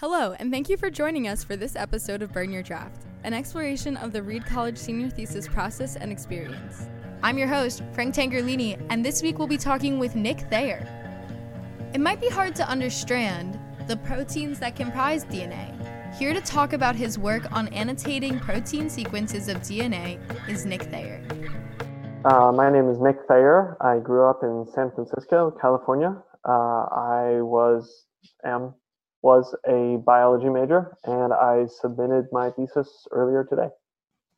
Hello, and thank you for joining us for this episode of Burn Your Draft, an exploration of the Reed College senior thesis process and experience. I'm your host, Frank Tangerlini, and this week we'll be talking with Nick Thayer. It might be hard to understand the proteins that comprise DNA. Here to talk about his work on annotating protein sequences of DNA is Nick Thayer. Uh, my name is Nick Thayer. I grew up in San Francisco, California. Uh, I was am was a biology major, and I submitted my thesis earlier today.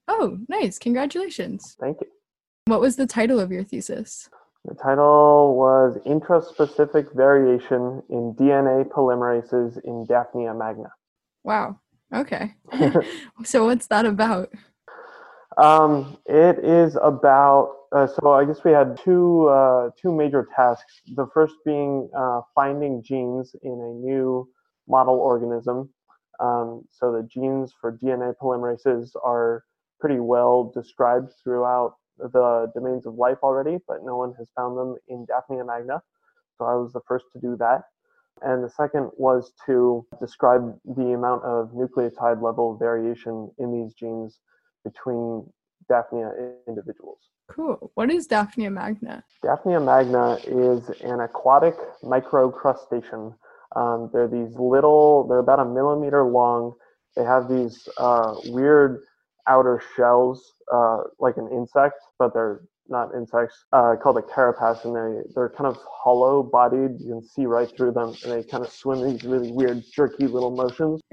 Oh, nice! Congratulations. Thank you. What was the title of your thesis? The title was Intraspecific Variation in DNA Polymerases in Daphnia magna. Wow. Okay. so, what's that about? Um, it is about uh, so I guess we had two uh, two major tasks. The first being uh, finding genes in a new model organism. Um, so the genes for DNA polymerases are pretty well described throughout the domains of life already, but no one has found them in Daphnia magna. So I was the first to do that. And the second was to describe the amount of nucleotide level variation in these genes between Daphnia individuals. Cool. What is Daphnia magna? Daphnia magna is an aquatic microcrustacean um, they're these little, they're about a millimeter long. They have these uh, weird outer shells, uh, like an insect, but they're not insects, uh, called a carapace, and they, they're kind of hollow bodied. You can see right through them, and they kind of swim these really weird, jerky little motions.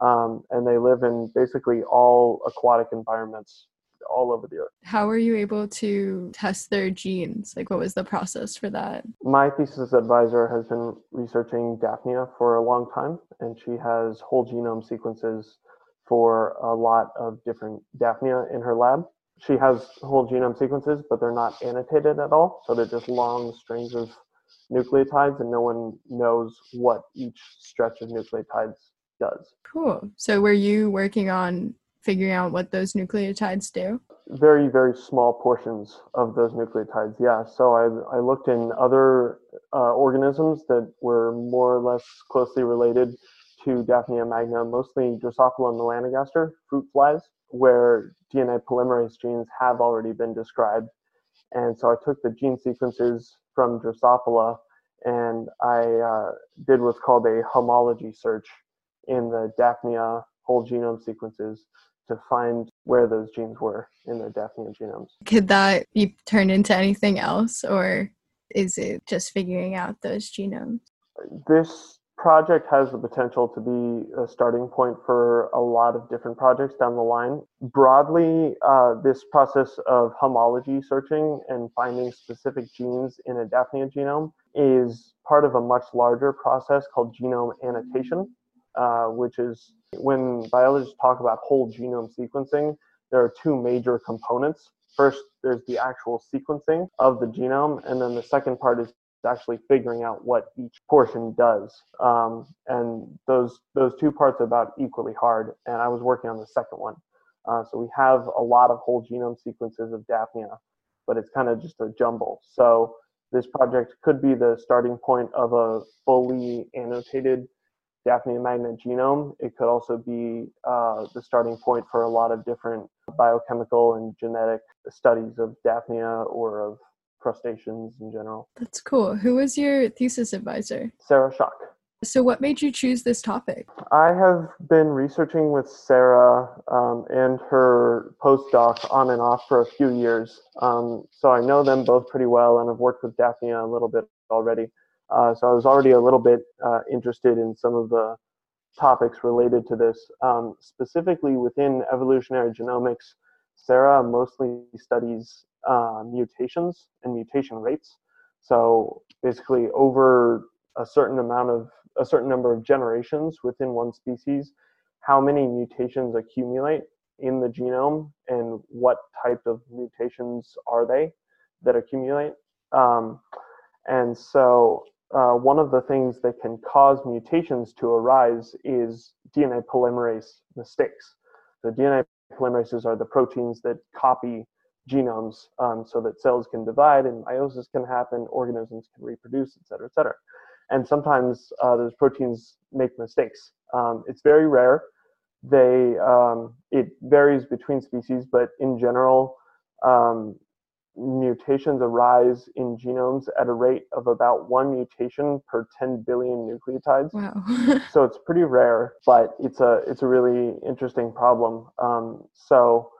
um, and they live in basically all aquatic environments all over the earth. How were you able to test their genes? Like, what was the process for that? My thesis advisor has been researching Daphnia for a long time, and she has whole genome sequences for a lot of different Daphnia in her lab. She has whole genome sequences, but they're not annotated at all. So they're just long strings of nucleotides, and no one knows what each stretch of nucleotides does. Cool. So were you working on figuring out what those nucleotides do? Very, very small portions of those nucleotides, yeah. So I, I looked in other uh, organisms that were more or less closely related to Daphnia magna, mostly Drosophila melanogaster, fruit flies, where DNA polymerase genes have already been described. And so I took the gene sequences from Drosophila and I uh, did what's called a homology search in the Daphnia whole genome sequences to find where those genes were in their Daphnia genomes. Could that be turned into anything else, or is it just figuring out those genomes? This project has the potential to be a starting point for a lot of different projects down the line. Broadly, uh, this process of homology searching and finding specific genes in a Daphnia genome is part of a much larger process called genome annotation, uh, which is when biologists talk about whole genome sequencing, there are two major components. First, there's the actual sequencing of the genome, and then the second part is actually figuring out what each portion does. Um, and those those two parts are about equally hard. And I was working on the second one. Uh, so we have a lot of whole genome sequences of Daphnia, but it's kind of just a jumble. So this project could be the starting point of a fully annotated Daphnia magna genome. It could also be uh, the starting point for a lot of different biochemical and genetic studies of Daphnia or of crustaceans in general. That's cool. Who was your thesis advisor? Sarah Schaack. So, what made you choose this topic? I have been researching with Sarah um, and her postdoc on and off for a few years. Um, so, I know them both pretty well and I've worked with Daphnia a little bit already. Uh, so I was already a little bit uh, interested in some of the topics related to this. Um, specifically within evolutionary genomics, Sarah mostly studies uh, mutations and mutation rates. So basically, over a certain amount of a certain number of generations within one species, how many mutations accumulate in the genome and what type of mutations are they that accumulate. Um, and so uh, one of the things that can cause mutations to arise is DNA polymerase mistakes. The DNA polymerases are the proteins that copy genomes um, so that cells can divide and meiosis can happen, organisms can reproduce, et cetera, et cetera. and sometimes uh, those proteins make mistakes. Um, it's very rare. They um, it varies between species, but in general, um, mutations arise in genomes at a rate of about one mutation per 10 billion nucleotides. Wow. so it's pretty rare, but it's a it's a really interesting problem. Um, so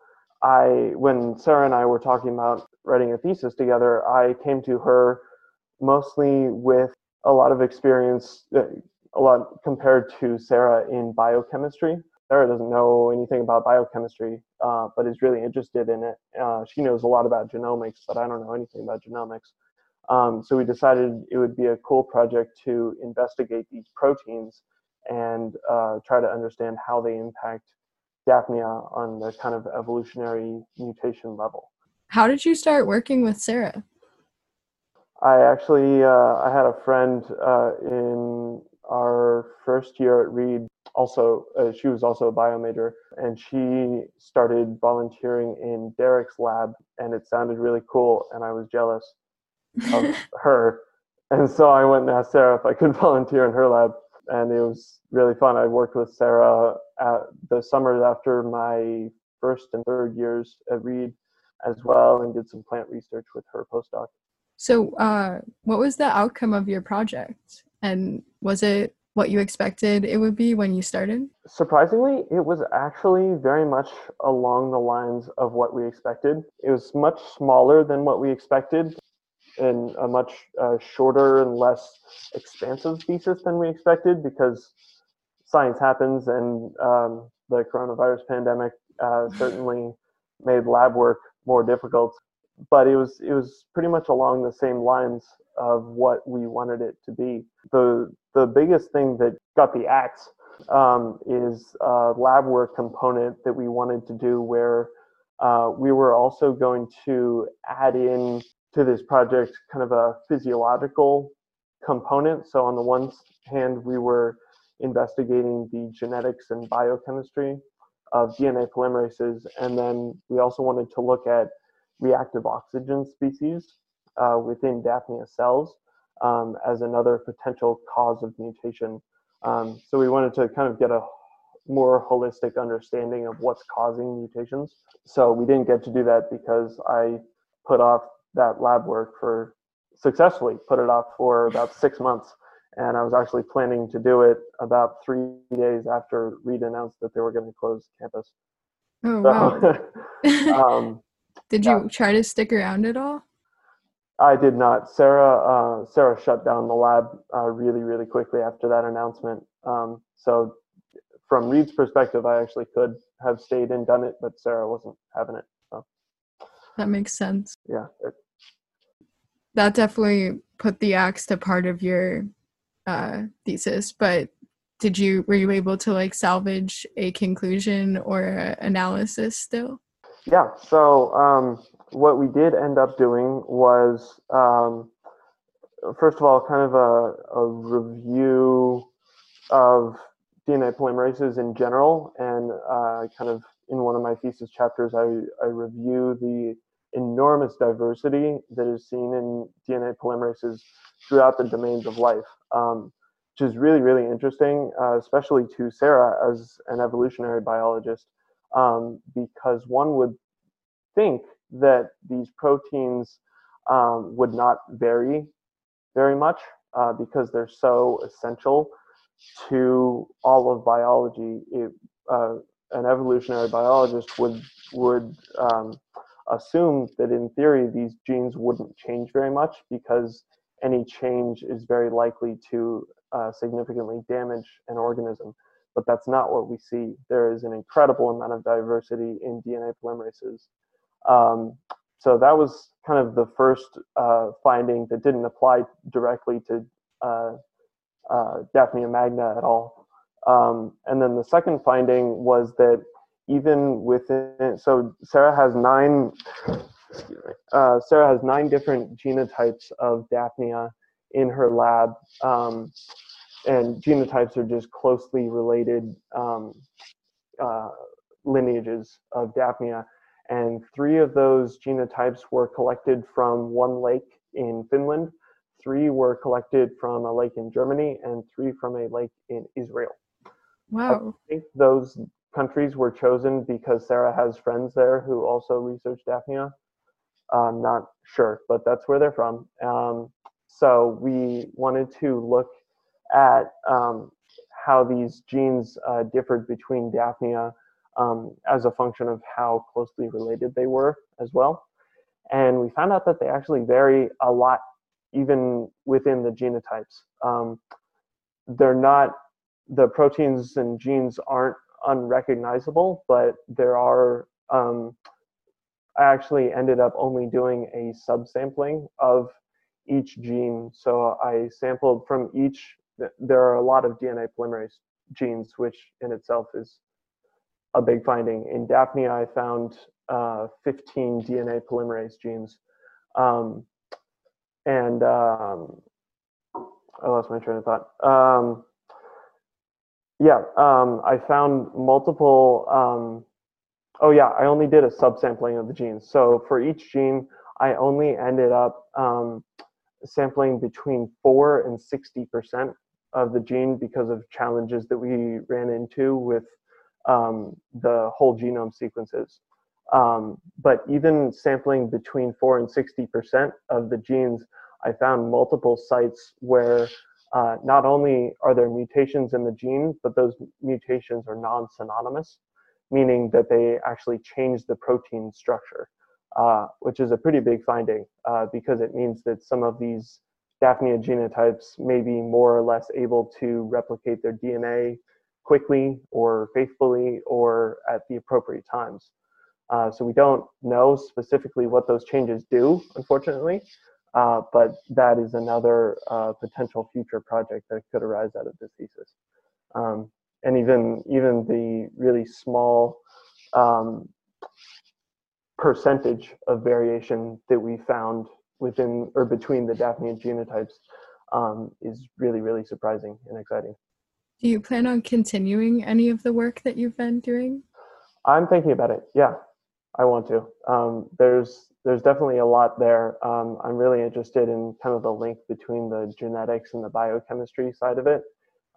I when Sarah and I were talking about writing a thesis together, I came to her mostly with a lot of experience, uh, a lot compared to Sarah in biochemistry. Sarah doesn't know anything about biochemistry, uh, but is really interested in it. Uh, she knows a lot about genomics, but I don't know anything about genomics. Um, so we decided it would be a cool project to investigate these proteins and uh, try to understand how they impact Daphnia on the kind of evolutionary mutation level. How did you start working with Sarah? I actually uh, I had a friend uh, in our first year at Reed. Also, uh, she was also a bio major, and she started volunteering in Derek's lab, and it sounded really cool, and I was jealous of her, and so I went and asked Sarah if I could volunteer in her lab, and it was really fun. I worked with Sarah at the summers after my first and third years at Reed as well, and did some plant research with her postdoc. So, uh, what was the outcome of your project? And was it what you expected it would be when you started? Surprisingly, it was actually very much along the lines of what we expected. It was much smaller than what we expected and a much uh, shorter and less expansive thesis than we expected because science happens and um, the coronavirus pandemic uh, certainly made lab work more difficult but it was it was pretty much along the same lines of what we wanted it to be. The the biggest thing that got the axe um, is a lab work component that we wanted to do where uh, we were also going to add in to this project kind of a physiological component. So on the one hand, we were investigating the genetics and biochemistry of DNA polymerases, and then we also wanted to look at reactive oxygen species uh, within Daphnia cells um, as another potential cause of mutation. Um, so we wanted to kind of get a more holistic understanding of what's causing mutations. So we didn't get to do that because I put off that lab work for successfully put it off for about six months. And I was actually planning to do it about three days after Reed announced that they were going to close campus. Oh, wow. Um, Did you yeah. try to stick around at all? I did not. Sarah uh, Sarah shut down the lab uh, really really quickly after that announcement. Um, so from Reed's perspective, I actually could have stayed and done it, but Sarah wasn't having it. So. That makes sense. Yeah. It, that definitely put the axe to part of your uh, thesis, but did you were you able to like salvage a conclusion or analysis still? Yeah. So um, what we did end up doing was, um, first of all, kind of a, a, review of DNA polymerases in general, and uh, kind of in one of my thesis chapters, I, I review the enormous diversity that is seen in DNA polymerases throughout the domains of life, um, which is really, really interesting, uh, especially to Sarah as an evolutionary biologist um, because one would think that these proteins um, would not vary very much uh, because they're so essential to all of biology. It, uh, an evolutionary biologist would would um, assume that in theory these genes wouldn't change very much because any change is very likely to uh, significantly damage an organism but that's not what we see. There is an incredible amount of diversity in DNA polymerases. Um, so that was kind of the first uh, finding that didn't apply directly to uh, uh, Daphnia magna at all. Um, and then the second finding was that even within, so Sarah has nine, uh, Sarah has nine different genotypes of Daphnia in her lab. Um, and genotypes are just closely related um, uh, lineages of Daphnia. And three of those genotypes were collected from one lake in Finland, three were collected from a lake in Germany and three from a lake in Israel. Wow. I think those countries were chosen because Sarah has friends there who also research Daphnia. I'm not sure, but that's where they're from. Um, so we wanted to look at um, how these genes uh, differed between Daphnia um, as a function of how closely related they were as well. And we found out that they actually vary a lot, even within the genotypes. Um, they're not, the proteins and genes aren't unrecognizable, but there are, um, I actually ended up only doing a subsampling of each gene. So I sampled from each, there are a lot of DNA polymerase genes, which in itself is a big finding. In Daphnia, I found uh, 15 DNA polymerase genes. Um, and um, I lost my train of thought. Um, yeah, um, I found multiple. Um, oh, yeah, I only did a subsampling of the genes. So for each gene, I only ended up um, sampling between 4 and 60% of the gene because of challenges that we ran into with um, the whole genome sequences. Um, but even sampling between 4 and 60% of the genes, I found multiple sites where uh, not only are there mutations in the gene, but those mutations are non synonymous, meaning that they actually change the protein structure, uh, which is a pretty big finding uh, because it means that some of these Daphnia genotypes may be more or less able to replicate their DNA quickly or faithfully or at the appropriate times. Uh, so we don't know specifically what those changes do, unfortunately, uh, but that is another uh, potential future project that could arise out of this thesis. Um, and even even the really small um, percentage of variation that we found within or between the Daphnia genotypes um, is really really surprising and exciting. Do you plan on continuing any of the work that you've been doing? I'm thinking about it. Yeah, I want to. Um, there's there's definitely a lot there. Um, I'm really interested in kind of the link between the genetics and the biochemistry side of it.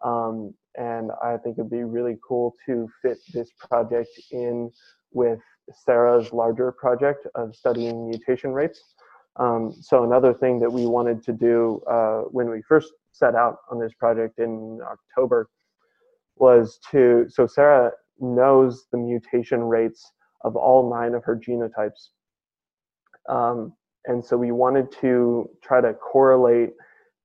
Um, and I think it'd be really cool to fit this project in with Sarah's larger project of studying mutation rates. Um, so another thing that we wanted to do uh, when we first set out on this project in October was to, so Sarah knows the mutation rates of all nine of her genotypes. Um, and so we wanted to try to correlate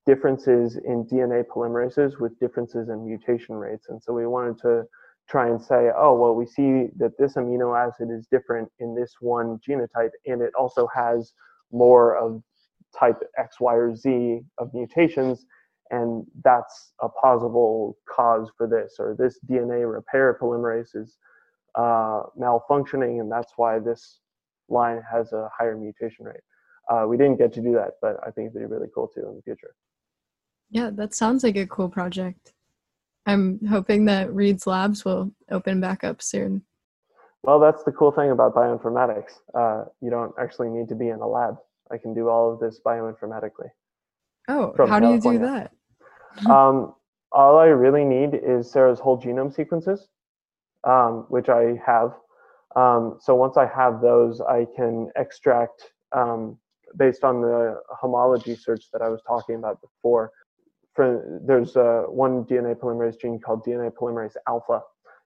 differences in DNA polymerases with differences in mutation rates. And so we wanted to try and say, oh, well, we see that this amino acid is different in this one genotype, and it also has more of type X, Y, or Z of mutations, and that's a plausible cause for this, or this DNA repair polymerase is uh, malfunctioning, and that's why this line has a higher mutation rate. Uh, we didn't get to do that, but I think it'd be really cool too in the future. Yeah, that sounds like a cool project. I'm hoping that Reed's Labs will open back up soon. Well, that's the cool thing about bioinformatics. Uh, you don't actually need to be in a lab. I can do all of this bioinformatically. Oh, how do you do that? um, all I really need is Sarah's whole genome sequences um, which I have. Um, so once I have those, I can extract um, based on the homology search that I was talking about before. For, there's uh, one DNA polymerase gene called DNA polymerase alpha.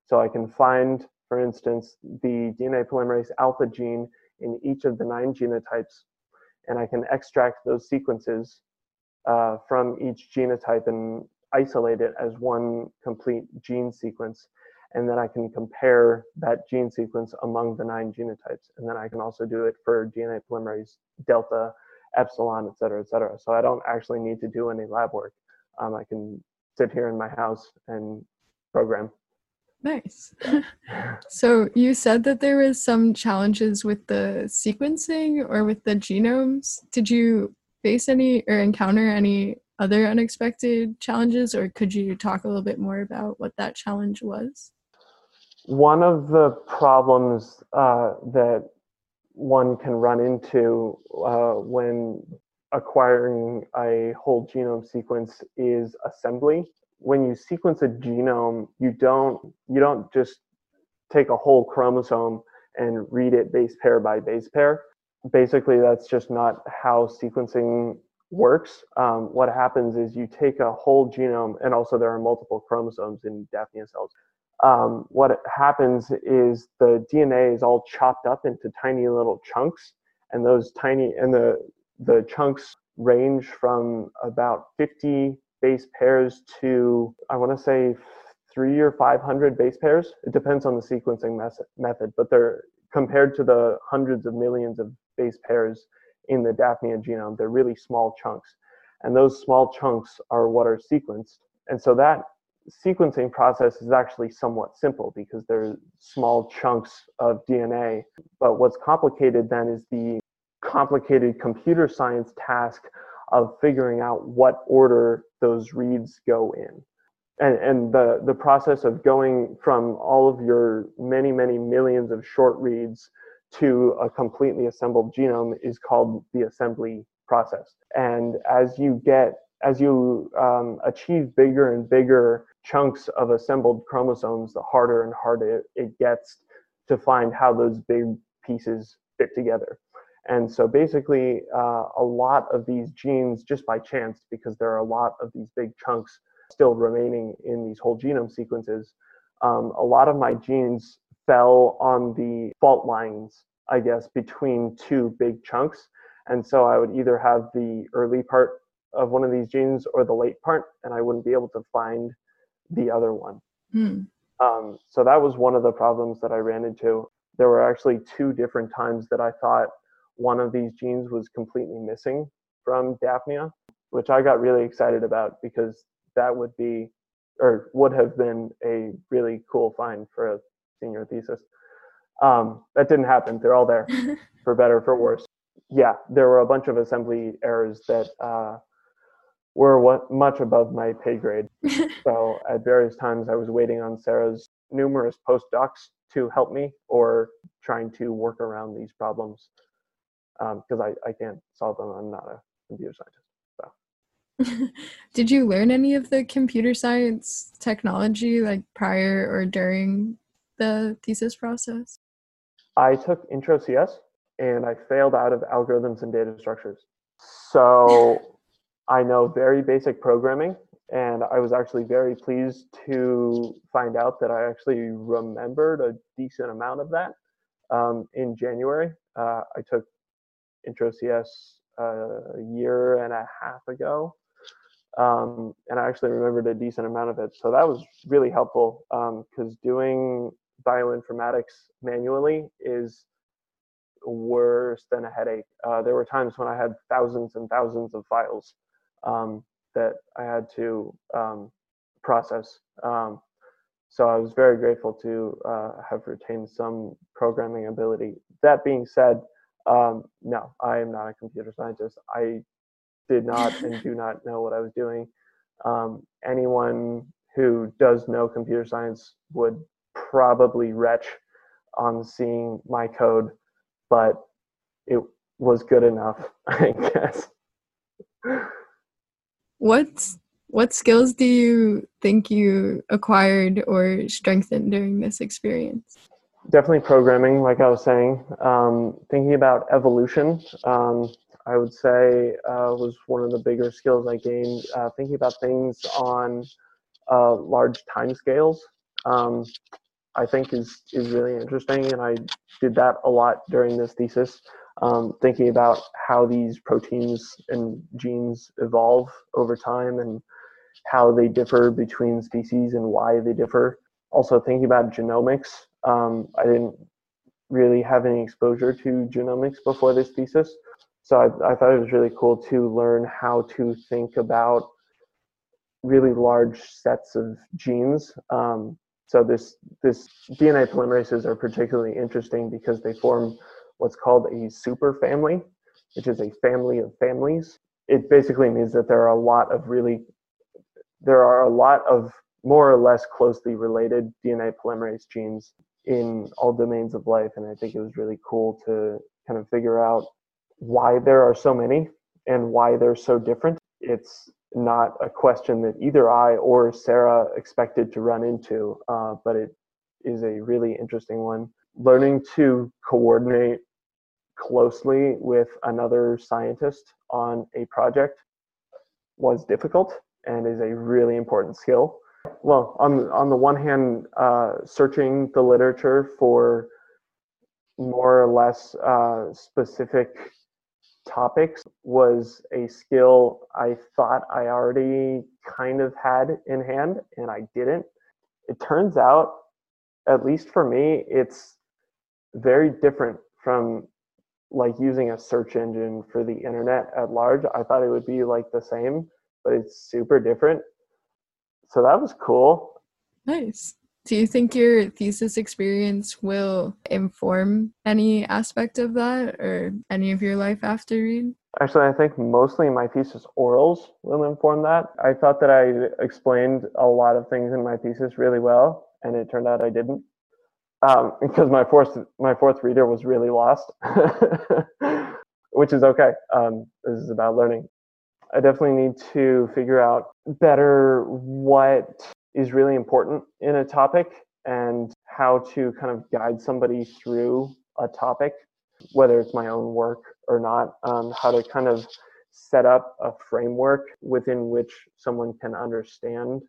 So I can find, for instance, the DNA polymerase alpha gene in each of the nine genotypes, and I can extract those sequences uh, from each genotype and isolate it as one complete gene sequence and then I can compare that gene sequence among the nine genotypes. And then I can also do it for DNA polymerase delta, epsilon, et cetera, et cetera. So I don't actually need to do any lab work. Um, I can sit here in my house and program. Nice. so you said that there was some challenges with the sequencing or with the genomes. Did you face any or encounter any other unexpected challenges, or could you talk a little bit more about what that challenge was? One of the problems uh, that one can run into uh, when acquiring a whole genome sequence is assembly. When you sequence a genome, you don't you don't just take a whole chromosome and read it base pair by base pair. Basically, that's just not how sequencing works. Um, what happens is you take a whole genome, and also there are multiple chromosomes in Daphnia cells. Um, what happens is the DNA is all chopped up into tiny little chunks, and those tiny and the the chunks range from about 50 base pairs to I want to say three or 500 base pairs. It depends on the sequencing method, but they're compared to the hundreds of millions of base pairs in the Daphnia genome, they're really small chunks. And those small chunks are what are sequenced. And so that sequencing process is actually somewhat simple because they're small chunks of DNA. But what's complicated then is the complicated computer science task of figuring out what order those reads go in. And, and the, the process of going from all of your many, many millions of short reads to a completely assembled genome is called the assembly process. And as you get, as you um, achieve bigger and bigger chunks of assembled chromosomes, the harder and harder it gets to find how those big pieces fit together. And so basically, uh, a lot of these genes, just by chance, because there are a lot of these big chunks still remaining in these whole genome sequences, um, a lot of my genes fell on the fault lines, I guess, between two big chunks. And so I would either have the early part of one of these genes or the late part, and I wouldn't be able to find the other one. Hmm. Um, so that was one of the problems that I ran into. There were actually two different times that I thought one of these genes was completely missing from Daphnia, which I got really excited about because that would be or would have been a really cool find for a senior thesis. Um, that didn't happen. They're all there, for better or for worse. Yeah, there were a bunch of assembly errors that uh, were what much above my pay grade. so at various times, I was waiting on Sarah's numerous postdocs to help me, or trying to work around these problems because um, I, I can't solve them. I'm not a computer scientist. Did you learn any of the computer science technology like prior or during the thesis process? I took Intro CS and I failed out of algorithms and data structures. So I know very basic programming and I was actually very pleased to find out that I actually remembered a decent amount of that. Um, in January, uh, I took Intro CS uh, a year and a half ago, um, and I actually remembered a decent amount of it. So that was really helpful because um, doing bioinformatics manually is worse than a headache. Uh, there were times when I had thousands and thousands of files um, that I had to um, process. Um, so I was very grateful to uh, have retained some programming ability. That being said, um, no, I am not a computer scientist. I did not and do not know what I was doing. Um, anyone who does know computer science would probably retch on seeing my code, but it was good enough, I guess. What what skills do you think you acquired or strengthened during this experience? Definitely programming, like I was saying. Um, thinking about evolution. Um, I would say uh, was one of the bigger skills I gained. Uh, thinking about things on uh, large time scales, um, I think is is really interesting, and I did that a lot during this thesis. Um, thinking about how these proteins and genes evolve over time and how they differ between species and why they differ. Also thinking about genomics. Um, I didn't really have any exposure to genomics before this thesis so I, I thought it was really cool to learn how to think about really large sets of genes. Um, so this this DNA polymerases are particularly interesting because they form what's called a superfamily, which is a family of families. It basically means that there are a lot of really there are a lot of more or less closely related DNA polymerase genes in all domains of life, and I think it was really cool to kind of figure out why there are so many and why they're so different. It's not a question that either I or Sarah expected to run into, uh, but it is a really interesting one. Learning to coordinate closely with another scientist on a project was difficult and is a really important skill. Well, on on the one hand, uh, searching the literature for more or less uh, specific topics was a skill I thought I already kind of had in hand, and I didn't. It turns out, at least for me, it's very different from like using a search engine for the internet at large. I thought it would be like the same, but it's super different. So that was cool. Nice. Do you think your thesis experience will inform any aspect of that or any of your life after Reed? Actually, I think mostly my thesis orals will inform that. I thought that I explained a lot of things in my thesis really well, and it turned out I didn't. Um, because my fourth my fourth reader was really lost, which is okay. Um, this is about learning. I definitely need to figure out better what is really important in a topic and how to kind of guide somebody through a topic, whether it's my own work or not, um, how to kind of set up a framework within which someone can understand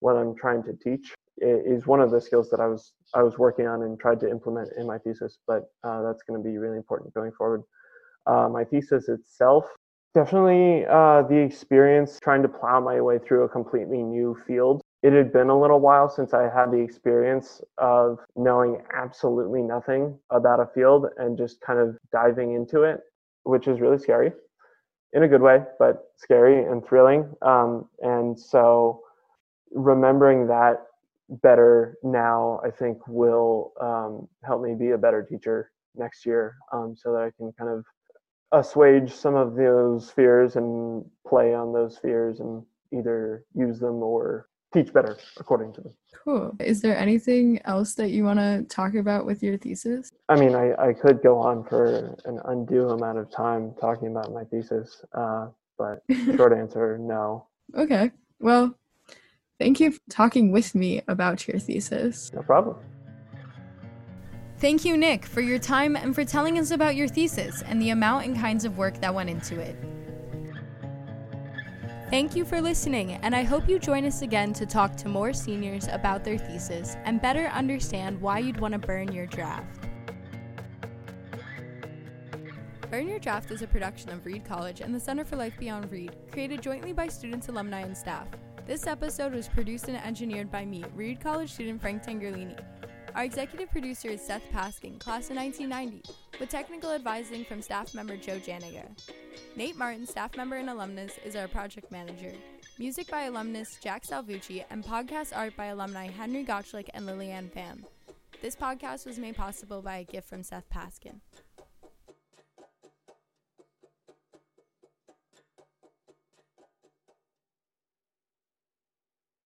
what I'm trying to teach is one of the skills that I was I was working on and tried to implement in my thesis, but uh, that's going to be really important going forward. Uh, my thesis itself Definitely uh, the experience trying to plow my way through a completely new field. It had been a little while since I had the experience of knowing absolutely nothing about a field and just kind of diving into it, which is really scary in a good way, but scary and thrilling. Um, and so remembering that better now, I think, will um, help me be a better teacher next year um, so that I can kind of assuage some of those fears and play on those fears and either use them or teach better according to them. Cool. Is there anything else that you want to talk about with your thesis? I mean, I, I could go on for an undue amount of time talking about my thesis, uh, but short answer, no. Okay. Well, thank you for talking with me about your thesis. No problem. Thank you, Nick, for your time and for telling us about your thesis and the amount and kinds of work that went into it. Thank you for listening, and I hope you join us again to talk to more seniors about their thesis and better understand why you'd want to burn your draft. Burn Your Draft is a production of Reed College and the Center for Life Beyond Reed, created jointly by students, alumni, and staff. This episode was produced and engineered by me, Reed College student Frank Tangerlini. Our executive producer is Seth Paskin, class of 1990, with technical advising from staff member Joe Janiga. Nate Martin, staff member and alumnus, is our project manager. Music by alumnus Jack Salvucci and podcast art by alumni Henry Gottschalk and Lillian Pham. This podcast was made possible by a gift from Seth Paskin.